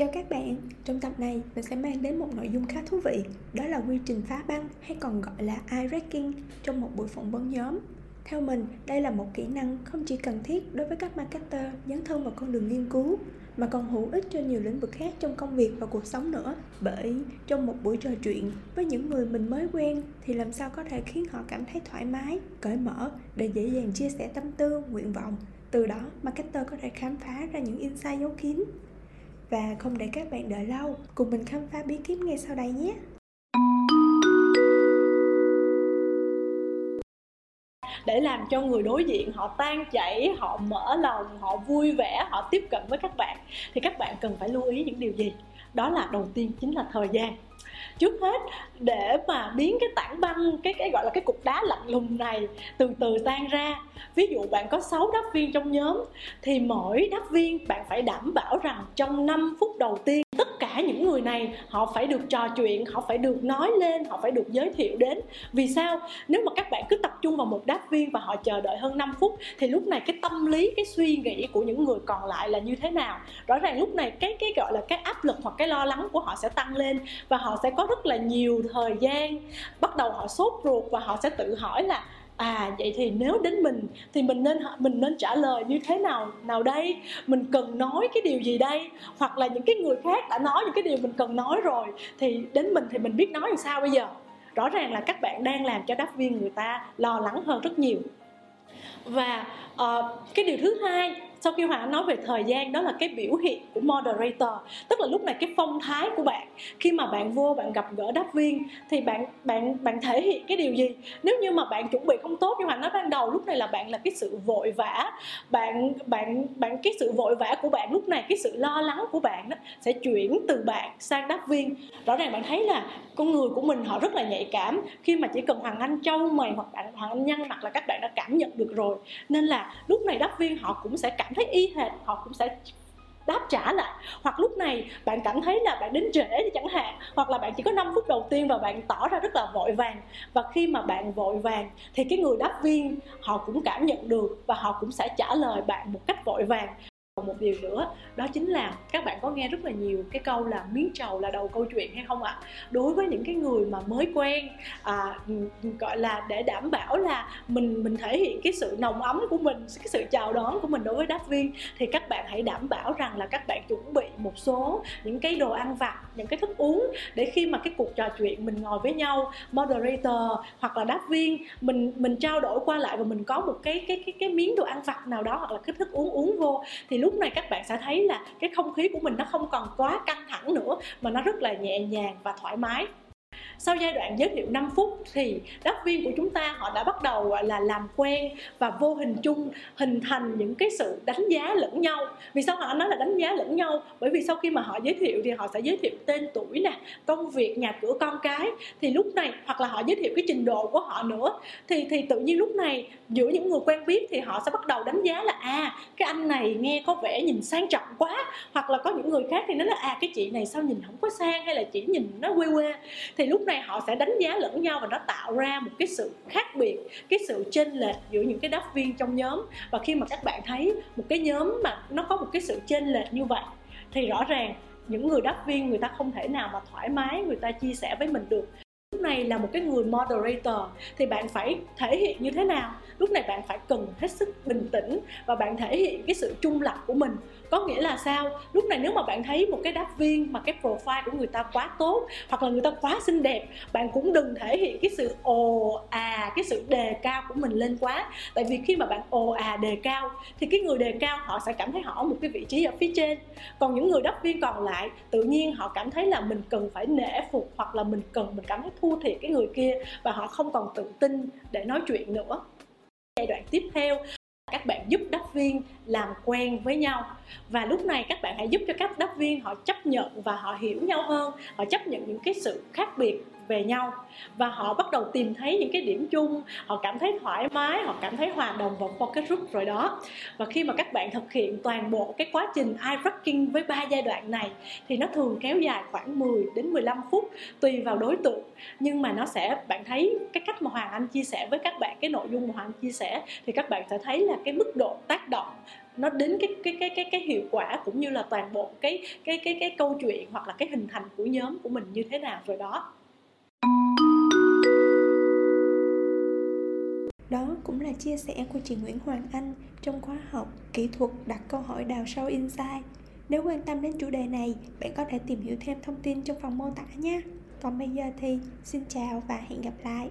Chào các bạn, trong tập này mình sẽ mang đến một nội dung khá thú vị Đó là quy trình phá băng hay còn gọi là eye wrecking trong một buổi phỏng vấn nhóm. Theo mình, đây là một kỹ năng không chỉ cần thiết đối với các marketer dấn thân vào con đường nghiên cứu Mà còn hữu ích cho nhiều lĩnh vực khác trong công việc và cuộc sống nữa. Bởi trong một buổi trò chuyện với những người mình mới quen Thì làm sao có thể khiến họ cảm thấy thoải mái, cởi mở để dễ dàng chia sẻ tâm tư, nguyện vọng. Từ đó marketer có thể khám phá ra những insight giấu kín và không để các bạn đợi lâu, cùng mình khám phá bí kíp ngay sau đây nhé. để làm cho người đối diện họ tan chảy họ mở lòng họ vui vẻ họ tiếp cận với các bạn thì các bạn cần phải lưu ý những điều gì? Đó là đầu tiên chính là thời gian trước hết để mà biến cái tảng băng, cái cái gọi là cái cục đá lạnh lùng này từ từ tan ra. Ví dụ bạn có 6 đáp viên trong nhóm thì mỗi đáp viên bạn phải đảm bảo rằng trong 5 phút đầu tiên tất người này, họ phải được trò chuyện, họ phải được nói lên, họ phải được giới thiệu đến. Vì sao? Nếu mà các bạn cứ tập trung vào một đáp viên và họ chờ đợi hơn 5 phút, thì lúc này cái tâm lý, cái suy nghĩ của những người còn lại là như thế nào? Rõ ràng lúc này cái cái gọi là cái áp lực hoặc cái lo lắng của họ sẽ tăng lên và họ sẽ có rất là nhiều thời gian. Bắt đầu họ sốt ruột và họ sẽ tự hỏi là à vậy thì nếu đến mình thì mình nên mình nên trả lời như thế nào nào đây? Mình cần nói cái điều gì đây? Hoặc là những cái người khác đã nói những cái điều mình cần nói rồi thì đến mình thì mình biết nói làm sao bây giờ? Rõ ràng là các bạn đang làm cho đáp viên người ta lo lắng hơn rất nhiều. Và uh, cái điều thứ hai sau khi hoàng nói về thời gian, đó là cái biểu hiện của moderator, tức là lúc này cái phong thái của bạn. Khi mà bạn vô, bạn gặp gỡ đáp viên, thì bạn bạn bạn thể hiện cái điều gì? Nếu như mà bạn chuẩn bị không tốt như hoàng nói ban đầu, lúc này là bạn là cái sự vội vã. Bạn bạn bạn, cái sự vội vã của bạn lúc này, cái sự lo lắng của bạn đó sẽ chuyển từ bạn sang đáp viên. Rõ ràng bạn thấy là con người của mình họ rất là nhạy cảm. Khi mà chỉ cần hoàng anh châu mày hoặc bạn, hoàng anh nhăn mặt là các bạn đã cảm nhận được rồi. Nên là lúc này đáp viên họ cũng sẽ cảm thấy y hệt, họ cũng sẽ đáp trả lại. Hoặc lúc này bạn cảm thấy là bạn đến trễ thì chẳng hạn, hoặc là bạn chỉ có 5 phút đầu tiên và bạn tỏ ra rất là vội vàng. Và khi mà bạn vội vàng thì cái người đáp viên họ cũng cảm nhận được và họ cũng sẽ trả lời bạn một cách vội vàng một điều nữa đó chính là các bạn có nghe rất là nhiều cái câu là miếng trầu là đầu câu chuyện hay không ạ? Đối với những cái người mà mới quen à, gọi là để đảm bảo là mình mình thể hiện cái sự nồng ấm của mình cái sự chào đón của mình đối với đáp viên thì các bạn hãy đảm bảo rằng là các bạn chuẩn bị một số những cái đồ ăn vặt những cái thức uống để khi mà cái cuộc trò chuyện mình ngồi với nhau moderator hoặc là đáp viên mình mình trao đổi qua lại và mình có một cái cái cái cái miếng đồ ăn vặt nào đó hoặc là cái thức uống uống vô thì lúc này các bạn sẽ thấy là cái không khí của mình nó không còn quá căng thẳng nữa, mà nó rất là nhẹ nhàng và thoải mái sau giai đoạn giới thiệu 5 phút thì đáp viên của chúng ta họ đã bắt đầu là, làm quen và vô hình chung hình thành những cái sự đánh giá lẫn nhau. Vì sao họ nói là đánh giá lẫn nhau? Bởi vì sau khi mà họ giới thiệu thì họ sẽ giới thiệu tên tuổi nè, công việc, nhà cửa con cái. Thì lúc này, hoặc là họ giới thiệu cái trình độ của họ nữa. Thì thì tự nhiên lúc này, giữa những người quen biết thì họ sẽ bắt đầu đánh giá là à cái anh này nghe có vẻ nhìn sang trọng quá. Hoặc là có những người khác thì nói là à cái chị này sao nhìn không có sang hay là chỉ nhìn nó quê quê. Thì lúc này họ sẽ đánh giá lẫn nhau và nó tạo ra một cái sự khác biệt, cái sự chênh lệch giữa những cái đáp viên trong nhóm. Và khi mà các bạn thấy một cái nhóm mà nó có một cái sự chênh lệch như vậy, thì rõ ràng những người đáp viên người ta không thể nào mà thoải mái người ta chia sẻ với mình được. Lúc này là một cái người moderator, thì bạn phải thể hiện như thế nào? Lúc này bạn phải cần hết sức bình tĩnh và bạn thể hiện cái sự trung lập của mình có nghĩa là sao? Lúc này nếu mà bạn thấy một cái đáp viên mà cái profile của người ta quá tốt, hoặc là người ta quá xinh đẹp, bạn cũng đừng thể hiện cái sự ồ à cái sự đề cao của mình lên quá. Tại vì khi mà bạn ồ à đề cao, thì cái người đề cao họ sẽ cảm thấy họ ở một cái vị trí ở phía trên. Còn những người đáp viên còn lại, tự nhiên họ cảm thấy là mình cần phải nể phục, hoặc là mình cần, mình cảm thấy thua thiệt cái người kia, và họ không còn tự tin để nói chuyện nữa. Giai đoạn tiếp theo các bạn giúp đắp viên làm quen với nhau. Và lúc này các bạn hãy giúp cho các đắp viên họ chấp nhận và họ hiểu nhau hơn, họ chấp nhận những cái sự khác biệt về nhau. Và họ bắt đầu tìm thấy những cái điểm chung, họ cảm thấy thoải mái, họ cảm thấy hòa đồng vào focus group rồi đó. Và khi mà các bạn thực hiện toàn bộ cái quá trình eye tracking với ba giai đoạn này, thì nó thường kéo dài khoảng 10 đến 15 phút, tùy vào đối tượng. Nhưng mà nó sẽ, bạn thấy cái cách mà Hoàng Anh chia sẻ với các bạn, cái nội dung mà Hoàng Anh chia sẻ, thì các bạn sẽ thấy là cái mức độ tác động nó đến cái cái cái cái cái hiệu quả cũng như là toàn bộ cái cái cái cái câu chuyện hoặc là cái hình thành của nhóm của mình như thế nào rồi đó. Đó cũng là chia sẻ của chị Nguyễn Hoàng Anh trong khóa học Kỹ thuật đặt câu hỏi đào sâu insight. Nếu quan tâm đến chủ đề này, bạn có thể tìm hiểu thêm thông tin trong phần mô tả nhé. Còn bây giờ thì xin chào và hẹn gặp lại.